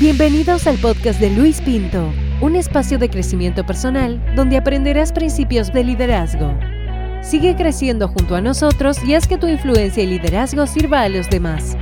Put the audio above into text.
Bienvenidos al podcast de Luis Pinto, un espacio de crecimiento personal donde aprenderás principios de liderazgo. Sigue creciendo junto a nosotros y haz que tu influencia y liderazgo sirva a los demás.